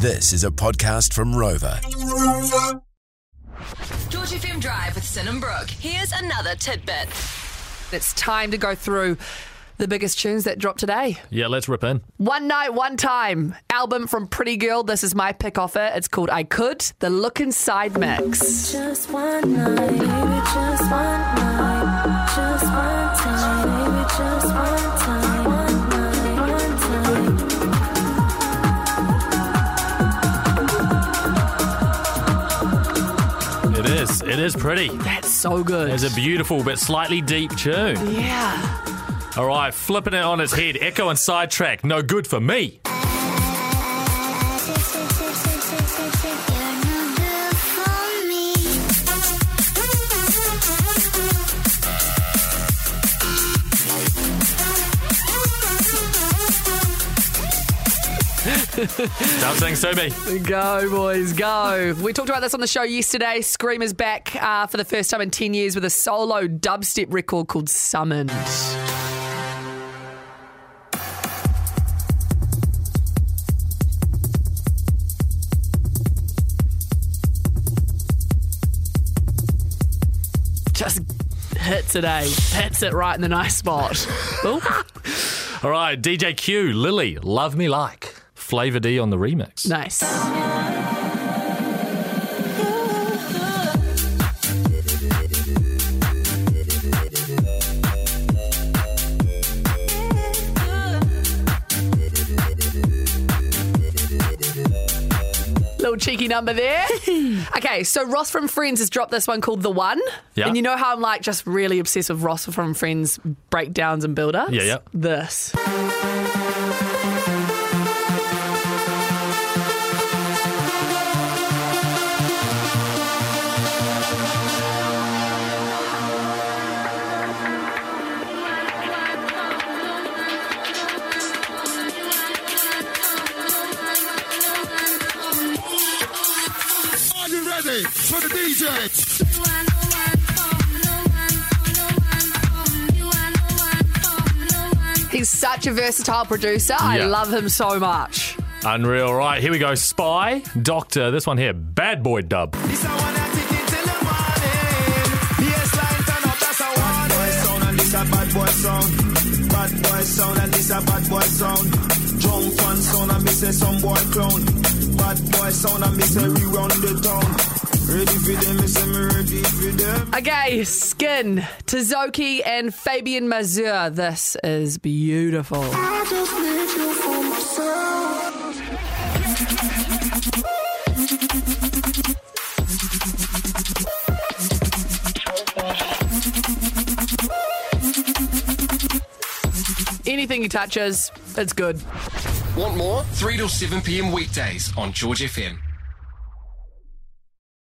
This is a podcast from Rova. George FM Drive with Sin and Brooke. Here's another tidbit. It's time to go through the biggest tunes that dropped today. Yeah, let's rip in. One Night, One Time album from Pretty Girl. This is my pick off it. It's called I Could, the Look Inside mix. Just one night, just one night, just one time, It is pretty. That's so good. It's a beautiful but slightly deep tune. yeah. All right, flipping it on its head. Ekko and sidetrack. No good for me. Don't sing to me. Go, boys, go. We talked about this on the show yesterday. Skream's back uh, for the first time in 10 years with a solo dubstep record called Summoned. Just hits today. Hits it right in the nice spot. All right, DJ Q, Lily, Love Me Like. Flava D on the remix. Nice. Little cheeky number there. okay, so Ross from Friends has dropped this one called The One. Yeah. And you know how I'm like just really obsessed with Ross from Friends breakdowns and build ups? Yeah, yeah. This. Are ready for the DJ? He's such a versatile producer. I Yeah. love him so much. Unreal. Right, here we go. S.P.Y, Doktor. This one here, Bad Boy Dub. This a one I take it till the morning. Yes, line turn up, that's a one boy sound and this a bad boy sound. Bad boy sound and this a bad boy sound. Drum fan sound and me say some boy clown. Bad boy sound and me say we run the town. Okay, Skin, Tisoki, and Fabian Mazur. This is beautiful. I just need you for myself. Anything he touches, it's good. Want more? 3 till 7 p.m. weekdays on George FM.